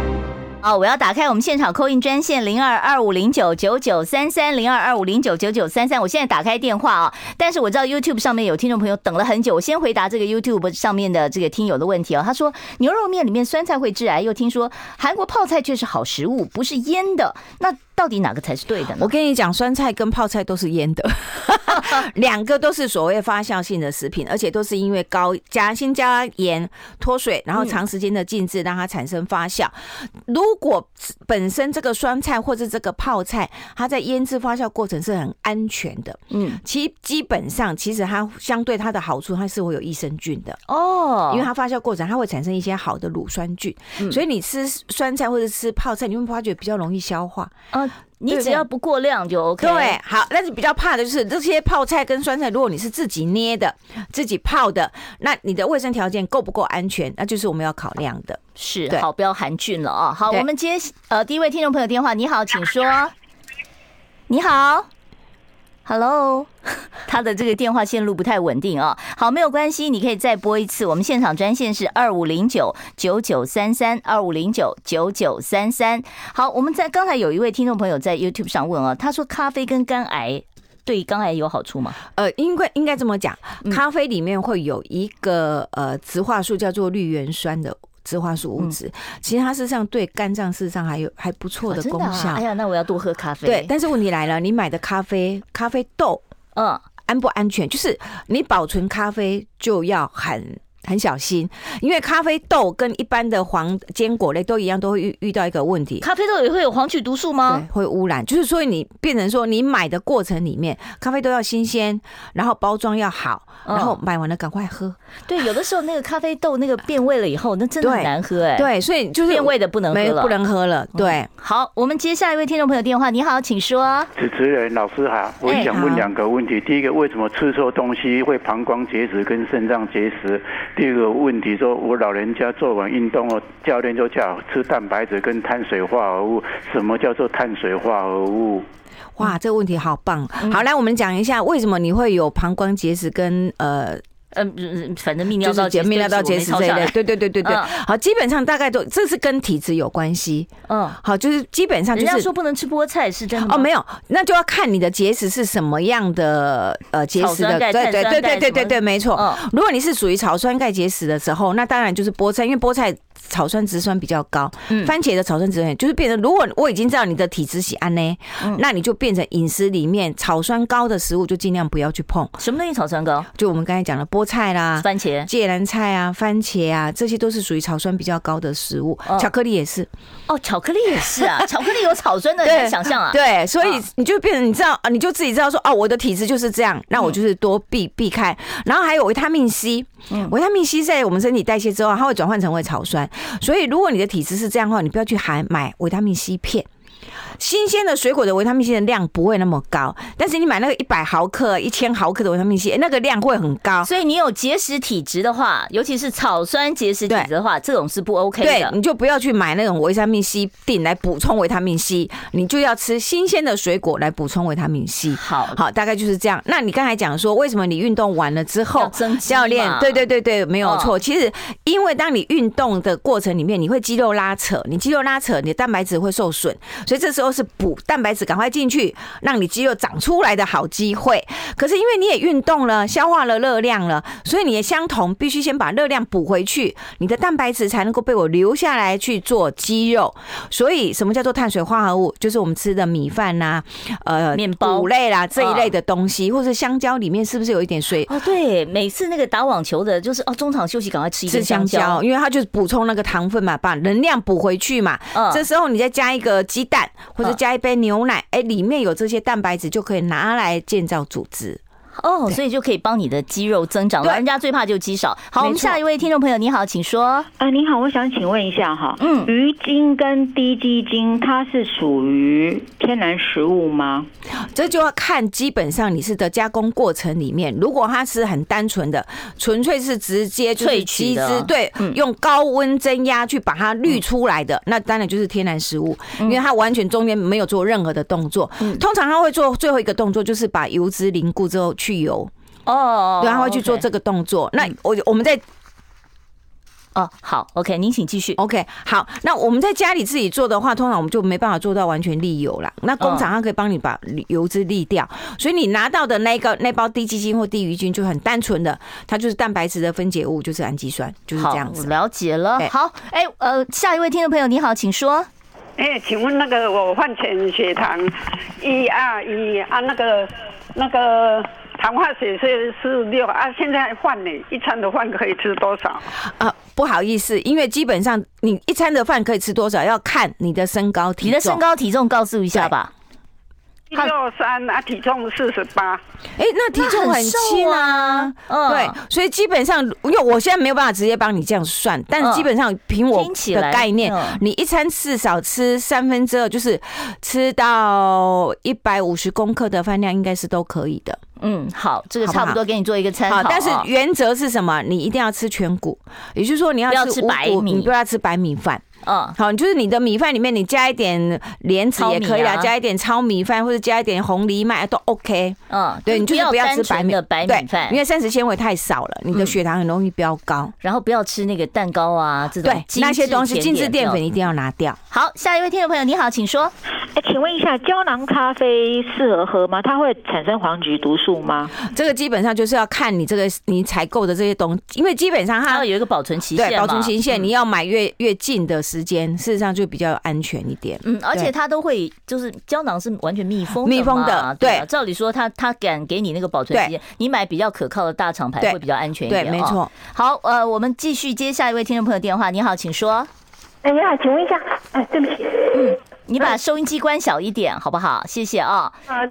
哦，我要打开我们现场扣印专线零二二五零九九九三三零二二五零九九九三三。我现在打开电话啊，但是我知道 YouTube 上面有听众朋友等了很久。我先回答这个 YouTube 上面的这个听友的问题啊。他说牛肉面里面酸菜会致癌，又听说韩国泡菜却是好食物，不是腌的。那到底哪个才是对的呢？我跟你讲，酸菜跟泡菜都是腌的，两个都是所谓发酵性的食品，而且都是因为高加先加盐脱水，然后长时间的静置让它产生发酵。如果本身这个酸菜或者这个泡菜，它在腌制发酵过程是很安全的，嗯，其基本上其实它相对它的好处，它是会有益生菌的。哦，因为它发酵过程它会产生一些好的乳酸菌，所以你吃酸菜或者吃泡菜，你会发觉比较容易消化。你只要不过量就 OK。对，好，但是比较怕的就是这些泡菜跟酸菜，如果你是自己捏的、自己泡的，那你的卫生条件够不够安全？那就是我们要考量的。是，好，不要含菌了啊。好，我们接呃第一位听众朋友电话。你好，请说。你好。Hello，他的这个电话线路不太稳定啊。好，没有关系，你可以再拨一次。我们现场专线是二五零九九九三三二五零九九九三三。好，我们在刚才有一位听众朋友在 YouTube 上问啊，他说咖啡跟肝癌对肝癌有好处吗？呃，应该应该这么讲，咖啡里面会有一个呃雌化素叫做绿原酸的。植化素物质，其实它事实上对肝脏事实上还有还不错的功效。哎呀，那我要多喝咖啡。对，但是问题来了，你买的咖啡，咖啡豆，嗯，安不安全？就是你保存咖啡就要很。很小心，因为咖啡豆跟一般的黄坚果类都一样，都会遇遇到一个问题。咖啡豆也会有黄曲毒素吗？对，会污染。就是所以，你变成说，你买的过程里面，咖啡豆要新鲜，然后包装要好，然后买完了赶快喝。对，有的时候那个咖啡豆那个变味了以后，那真的很难喝哎。对，所以就是变味的不能喝了，不能喝了。对，好，我们接下一位听众朋友电话。你好，请说。主持人老师好，我想问两个问题。第一个，为什么吃错东西会膀胱结石跟肾脏结石？第二个问题。说，我老人家做完运动后，教练就叫吃蛋白质跟碳水化合物。什么叫做碳水化合物？哇，这个问题好棒！好，来我们讲一下为什么你会有膀胱结石跟呃。嗯，反正泌尿道结泌尿道结石这一类，对对对对对。好，基本上大概都这是跟体质有关系。嗯，好，就是基本上就是说不能吃菠菜是真的哦，没有，那就要看你的结石是什么样的呃结石的。对对对对对对对，没错。如果你是属于草酸钙结石的时候，那当然就是菠菜，因为菠菜草酸植酸比较高。番茄的草酸植酸就是变成，如果我已经知道你的体质喜安呢，那你就变成饮食里面草酸高的食物就尽量不要去碰。什么东西草酸高？就我们刚才讲的菠。菜啦，番茄、芥蓝菜啊，番茄啊，这些都是属于草酸比较高的食物。巧克力也是，哦，巧克力也是啊，巧克力有草酸的，你想象啊？对，所以你就变成你知道啊，你就自己知道说，哦，我的体质就是这样，那我就是多避避开。然后还有维他命 C，维他命 C 在我们身体代谢之后，它会转换成为草酸。所以如果你的体质是这样的话，你不要去含买维他命 C 片。新鲜的水果的维他命 C 的量不会那么高，但是你买那个一百毫克、一千毫克的维他命 C，那个量会很高。所以你有结石体质的话，尤其是草酸结石体质的话，这种是不 OK 的。对，你就不要去买那种维他命 C 錠来补充维他命 C，你就要吃新鲜的水果来补充维他命 C。好，好，大概就是这样。那你刚才讲说，为什么你运动完了之后，教练？对对对对，没有错。其实，因为当你运动的过程里面，你会肌肉拉扯，你肌肉拉扯，你的蛋白质会受损，所以这时候。是补蛋白质，赶快进去，让你肌肉长出来的好机会。可是因为你也运动了，消化了热量了，所以你也相同必须先把热量补回去，你的蛋白质才能够被我留下来去做肌肉。所以什么叫做碳水化合物？就是我们吃的米饭呐、啊，呃，面包、谷类啦这一类的东西，或是香蕉里面是不是有一点水？哦，对，每次那个打网球的，就是哦，中场休息赶快吃一根香蕉，因为它就是补充那个糖分嘛，把能量补回去嘛。嗯，这时候你再加一个鸡蛋。或者加一杯牛奶，哎，里面有这些蛋白质，就可以拿来建造组织。哦，所以就可以帮你的肌肉增长。老人家最怕就肌少。好，我们下一位听众朋友，你好，请说。啊，你好，我想请问一下哈，嗯，鱼精跟滴鸡精，它是属于天然食物吗？这就要看，基本上你是的加工过程里面，如果它是很单纯的，纯粹是直接萃取的，对，用高温蒸压去把它滤出来的，那当然就是天然食物，因为它完全中间没有做任何的动作。通常它会做最后一个动作，就是把油脂凝固之后。去油哦，对，他会去做这个动作。那我我们在哦，好，OK，您请继续。OK，好，那我们在家里自己做的话，通常我们就没办法做到完全沥油啦。那工厂它可以帮你把油脂沥掉，所以你拿到的那个那包低基金或低鱼精就很单纯的，它就是蛋白质的分解物，就是氨基酸，就是这样子。了解了。好，哎，呃，下一位听众朋友你好，请说。哎，请问那个我饭前血糖一二一啊，那个那个。糖化血是是六啊，现在饭呢？一餐的饭可以吃多少？啊，不好意思，因为基本上你一餐的饭可以吃多少，要看你的身高体重。你的身高体重告诉一下吧。一六三啊，体重四十八。哎，那体重很轻啊。嗯，对，所以基本上，因为我现在没有办法直接帮你这样算，但是基本上凭我的概念，你一餐至少吃三分之二，就是吃到一百五十公克的饭量，应该是都可以的。嗯，好，这个差不多给你做一个参考。但是原则是什么？你一定要吃全谷，也就是说你要吃白米，你不要吃白米饭。嗯，好，就是你的米饭里面你加一点莲子也可以啊，加一点糙米饭或者加一点红藜麦都 OK。嗯，对，你就是不要吃白米的白米饭，因为膳食纤维太少了，你的血糖很容易飙高。然后不要吃那个蛋糕啊，这种对那些东西精致淀粉一定要拿掉。好，下一位听众朋友你好，请说。哎，请问一下，胶囊咖啡适合喝吗？它会产生黄菊毒素吗？这个基本上就是要看你这个你采购的这些东西，因为基本上它要有一个保存期限，对，保存期限你要买越越近的时间，事实上就比较安全一点。嗯，而且它都会就是胶囊是完全密封密封的，对。照理说，它它敢给你那个保存时间，你买比较可靠的大厂牌会比较安全一点。对，没错。好，呃，我们继续接下一位听众朋友电话。你好，请说。哎，你好，请问一下，哎，对不起，嗯。你把收音机关小一点，好不好？谢谢啊。啊，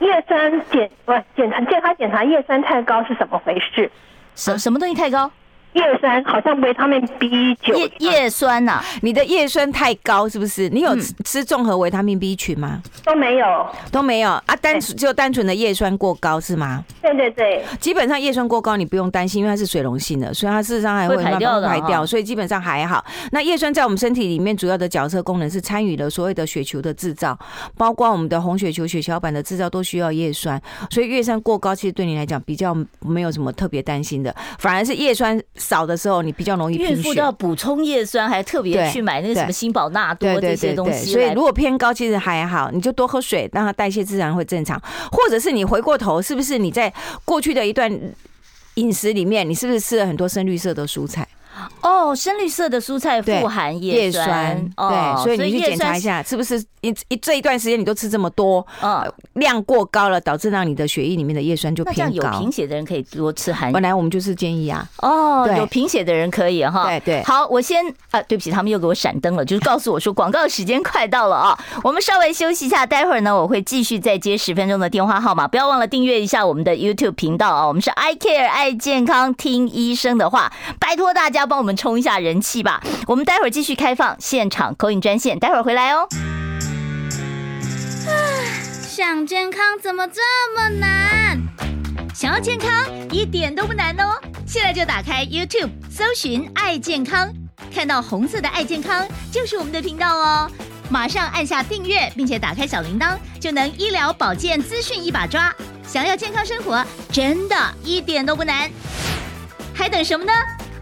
叶酸检不检查健康检查叶酸太高是怎么回事？什什么东西太高？叶酸好像维他命 B 九。叶叶酸呐，你的叶酸太高是不是？你有吃综合维他命 B 群吗？都没有，都没有啊，单纯就单纯的叶酸过高是吗？对对对，基本上叶酸过高你不用担心，因为它是水溶性的，所以它事实上还会慢慢排掉，所以基本上还好。那叶酸在我们身体里面主要的角色功能是参与了所谓的血球的制造，包括我们的红血球、血小板的制造都需要叶酸，所以叶酸过高其实对你来讲比较没有什么特别担心的，反而是叶酸。少的时候，你比较容易贫血。孕妇要补充叶酸，还特别去买那个什么新宝纳多这些东西。所以如果偏高，其实还好，你就多喝水，让它代谢自然会正常。或者是你回过头，是不是你在过去的一段饮食里面，你是不是吃了很多深绿色的蔬菜？哦，深绿色的蔬菜富含叶酸，对，所以你去检查一下，是不是一一这一段时间你都吃这么多，嗯，量过高了，导致让你的血液里面的叶酸就偏高。有贫血的人可以多吃含。本来我们就是建议啊，哦，有贫血的人可以哈，对对。好，我先啊，对不起，他们又给我闪灯了，就是告诉我说广告时间快到了啊，我们稍微休息一下，待会儿呢我会继续再接十分钟的电话号码，不要忘了订阅一下我们的 YouTube 频道啊，我们是 I Care 爱健康，听医生的话，拜托大家帮我们冲一下人气吧！我们待会儿继续开放现场 call in 专线，待会儿回来哦。想健康怎么这么难？想要健康一点都不难哦！现在就打开 YouTube 搜寻“爱健康”，看到红色的“爱健康”就是我们的频道哦。马上按下订阅，并且打开小铃铛，就能医疗保健资讯一把抓。想要健康生活，真的一点都不难，还等什么呢？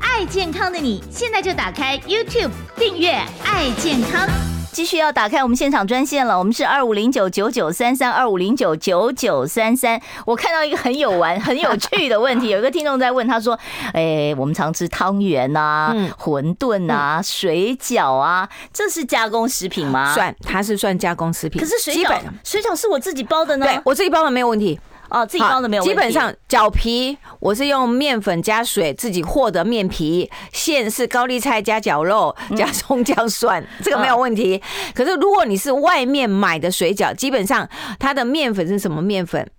爱健康的你，现在就打开 YouTube 订阅“爱健康”。继续要打开我们现场专线了，我们是二五零九九九三三二五零九九九三三。我看到一个很有玩、很有趣的问题，有一个听众在问，他说：“哎，我们常吃汤圆啊、馄饨啊、水饺啊，这是加工食品吗？”算，它是算加工食品。可是水饺，水饺是我自己包的呢。对，我自己包的没有问题。哦，自己包的没有问题。基本上饺皮我是用面粉加水自己和的面皮，馅是高丽菜加绞肉加葱姜蒜，这个没有问题。可是如果你是外面买的水饺，基本上它的面粉是什么面粉？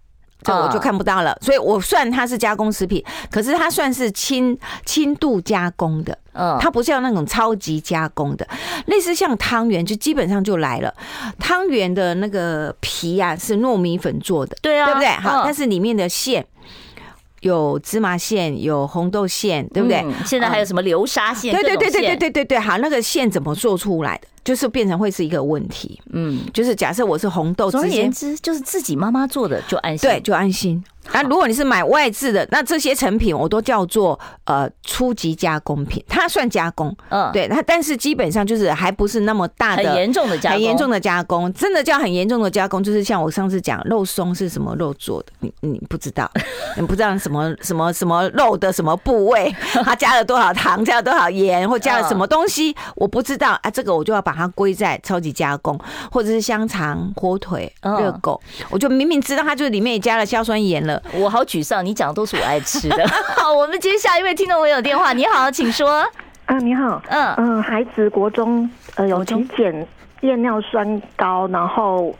这我就看不到了，所以我算它是加工食品，可是它算是轻轻度加工的，嗯，它不是要那种超级加工的，类似像汤圆就基本上就来了，汤圆的那个皮啊是糯米粉做的，对啊，对不对？好，但是里面的馅有芝麻馅有红豆馅对不对？现在还有什么流沙馅对对对对对对对好那个馅怎么做出来的？就是变成会是一个问题。嗯。就是假设我是红豆总而言之就是自己妈妈做的就安心。对就安心。那如果你是买外制的，那这些成品我都叫做呃初级加工品，它算加工，嗯，对，它但是基本上就是还不是那么大的很严重的加工，很严重的加工，真的叫很严重的加工，就是像我上次讲肉松是什么肉做的，你你不知道，你不知道什么什么什么肉的什么部位，它加了多少糖，加了多少盐，或加了什么东西，我不知道。啊，这个我就要把它归在超级加工，或者是香肠、火腿、热狗，我就明明知道它就是里面也加了硝酸盐了。我好沮丧，你讲的都是我爱吃的。好，我们接下一位听众朋友电话。你好，请说。啊，你好。嗯嗯，孩子国中呃有体检验尿酸高，然后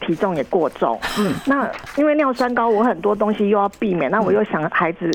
体重也过重。嗯，那因为尿酸高，我很多东西又要避免，那我又想孩子。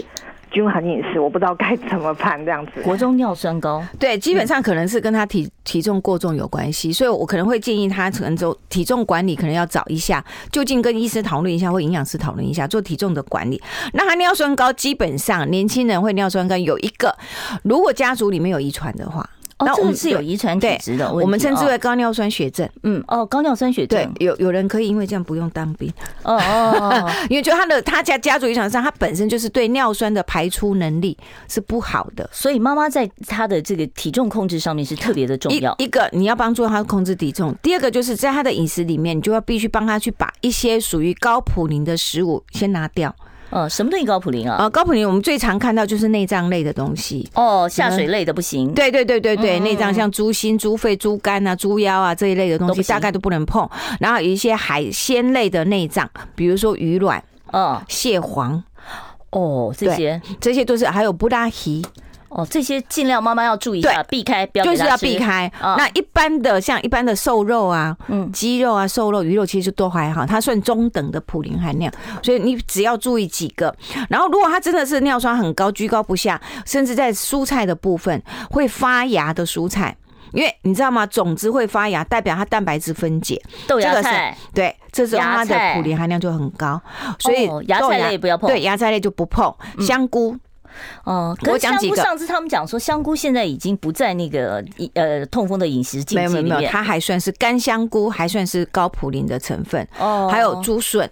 均衡饮食，我不知道该怎么办这样子。国中尿酸高，对，基本上可能是跟他体体重过重有关系，所以我可能会建议他可能就体重管理，可能要找一下，就近跟医师讨论一下，或营养师讨论一下做体重的管理。那他尿酸高，基本上年轻人会尿酸高有一个，如果家族里面有遗传的话。那我们是有遗传体质的，我们称之为高尿酸血症。嗯，哦，高尿酸血症，对，有有人可以因为这样不用当兵。哦哦，因为就他的他家家族遗传上，他本身就是对尿酸的排出能力是不好的，所以妈妈在他的这个体重控制上面是特别的重要。一个你要帮助他控制体重，第二个就是在他的饮食里面，你就要必须帮他去把一些属于高普林的食物先拿掉。呃，什么东西高普林啊？呃，高普林我们最常看到就是内脏类的东西哦，下水类的不行。对对对对对，内脏像猪心、猪肺、猪肝啊、猪腰啊这一类的东西，大概都不能碰。然后有一些海鲜类的内脏，比如说鱼卵、嗯，蟹黄，哦，这些这些都是，还有布拉提。哦，这些尽量妈妈要注意一下，避开，不要就是要避开。哦、那一般的像一般的瘦肉啊，嗯，鸡肉啊、瘦肉、鱼肉，其实都还好，它算中等的普林含量，所以你只要注意几个。然后，如果它真的是尿酸很高，居高不下，甚至在蔬菜的部分会发芽的蔬菜，因为你知道吗？种子会发芽，代表它蛋白质分解。豆芽菜，对，这时候它的普林含量就很高，所以芽菜类不要碰。对，芽菜类就不碰，香菇。哦，我讲几个。上次他们讲说，香菇现在已经不在那个呃痛风的饮食禁忌里面。没有没有，它还算是干香菇，还算是高普林的成分。哦，还有竹笋、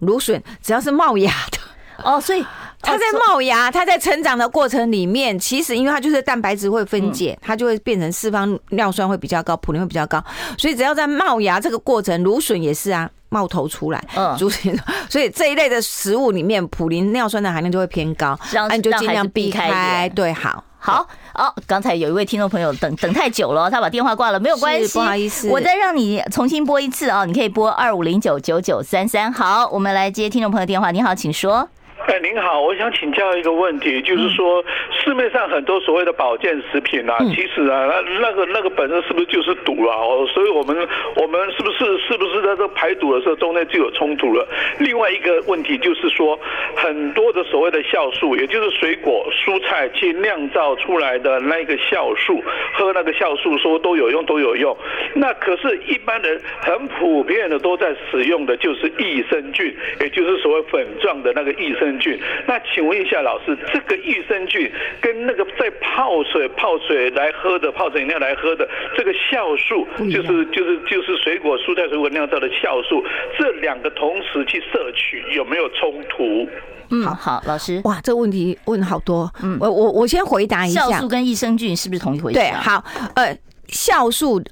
芦笋，只要是冒芽的哦，所以它在冒芽，它在成长的过程里面，其实因为它就是蛋白质会分解，它就会变成释放尿酸会比较高，普林会比较高。所以只要在冒芽这个过程，芦笋也是啊。冒头出来，嗯，所以这一类的食物里面，普林尿酸的含量就会偏高，那你就尽量避开。对，好，好，好。刚才有一位听众朋友等等太久了，他把电话挂了，没有关系，不好意思，我再让你重新拨一次啊，你可以拨二五零九九九三三。好，我们来接听众朋友电话，你好，请说。哎，您好，我想请教一个问题，就是说市面上很多所谓的保健食品啊，其实啊，那那个那个本身是不是就是毒啊？哦，所以我们我们是不是是不是在这排毒的时候中间就有冲突了？另外一个问题就是说，很多的所谓的酵素，也就是水果蔬菜去酿造出来的那个酵素，喝那个酵素说都有用都有用，那可是一般人很普遍的都在使用的就是益生菌，也就是所谓粉状的那个益生菌。菌，那请问一下老师，这个益生菌跟那个在泡水泡水来喝的泡水饮料来喝的这个酵素，就是就是就是水果蔬菜水果酿造的酵素，这两个同时去摄取有没有冲突？嗯，好，好，老师，哇，这个问题问好多，嗯，我我我先回答一下，酵素跟益生菌是不是同一回事？对，好，呃，酵素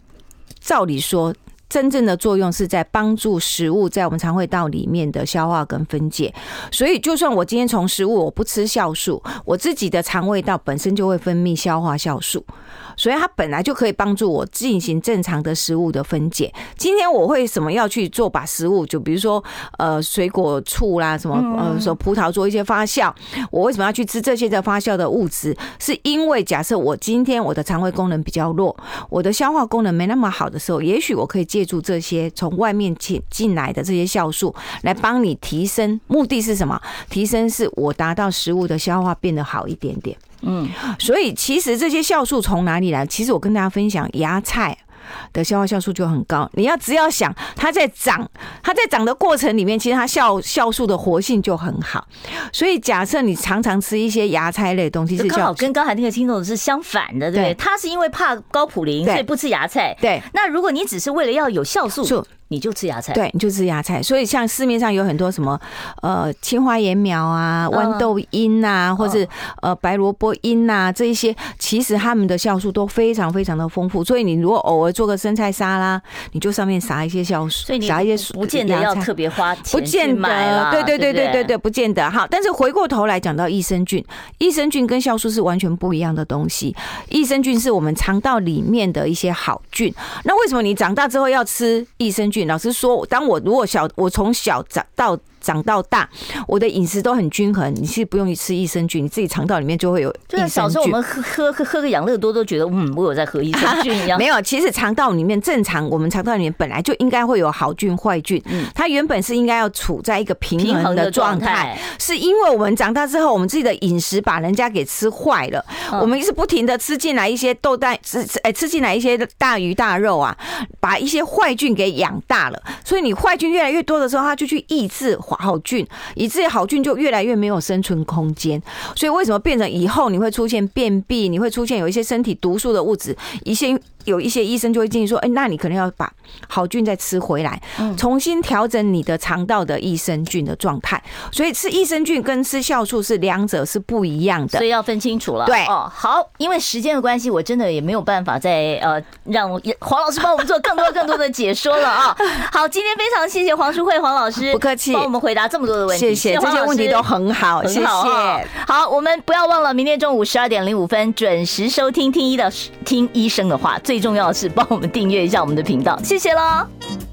照理说。真正的作用是在帮助食物在我们肠胃道里面的消化跟分解，所以就算我今天从食物我不吃酵素，我自己的肠胃道本身就会分泌消化酵素。所以它本来就可以帮助我进行正常的食物的分解。今天我会什么要去做？把食物就比如说呃水果醋啦，什么呃说葡萄做一些发酵，我为什么要去吃这些的发酵的物质？是因为假设我今天我的肠胃功能比较弱，我的消化功能没那么好的时候，也许我可以借助这些从外面进进来的这些酵素来帮你提升。目的是什么？提升是我达到食物的消化变得好一点点。嗯，所以其实这些酵素从哪里来？其实我跟大家分享，芽菜的消化酵素就很高。你要只要想它在长，它在长的过程里面，其实它酵酵素的活性就很好。所以假设你常常吃一些芽菜类的东西，是刚好跟刚才那个听众是相反的，对不对？他是因为怕高普林，所以不吃芽菜。对。那如果你只是为了要有酵素，你就吃芽菜，对，你就吃芽菜。所以像市面上有很多什么呃青花盐苗啊、豌豆缨啊，或是呃白萝卜缨啊这一些，其实他们的酵素都非常非常的丰富。所以你如果偶尔做个生菜沙拉，你就上面撒一些酵素，所以你撒一些不见得要特别花钱，不见得，对对对对对对，不见得。好，但是回过头来讲到益生菌，益生菌跟酵素是完全不一样的东西。益生菌是我们肠道里面的一些好菌。那为什么你长大之后要吃益生菌？老师说，当我如果小，我从小长到。长到大，我的饮食都很均衡。你是不用去吃益生菌，你自己肠道里面就会有益生菌。小时候我们喝喝喝喝个养乐多都觉得，嗯，我有在喝益生 菌一样。没有，其实肠道里面正常，我们肠道里面本来就应该会有好菌坏菌。嗯，它原本是应该要处在一个平衡的状态，是因为我们长大之后，我们自己的饮食把人家给吃坏了。我们一直不停的吃进来一些豆蛋，吃吃哎吃进来一些大鱼大肉啊，把一些坏菌给养大了。所以你坏菌越来越多的时候，它就去抑制。好菌，以至于好菌就越来越没有生存空间，所以为什么变成以后你会出现便秘，你会出现有一些身体毒素的物质，一些。有一些医生就会建议说，哎，那你可能要把好菌再吃回来，重新调整你的肠道的益生菌的状态。所以吃益生菌跟吃酵素是两者是不一样的，所以要分清楚了。对哦，好，因为时间的关系，我真的也没有办法再呃让黄老师帮我们做更多更多的解说了啊。好，今天非常谢谢黄淑慧黄老师，不客气，帮我们回答这么多的问题。谢谢，这些问题都很好，谢谢。好，我们不要忘了明天中午十二点零五分准时收听听医的听医生的话。重要的是帮我们订阅一下我们的频道，谢谢喽。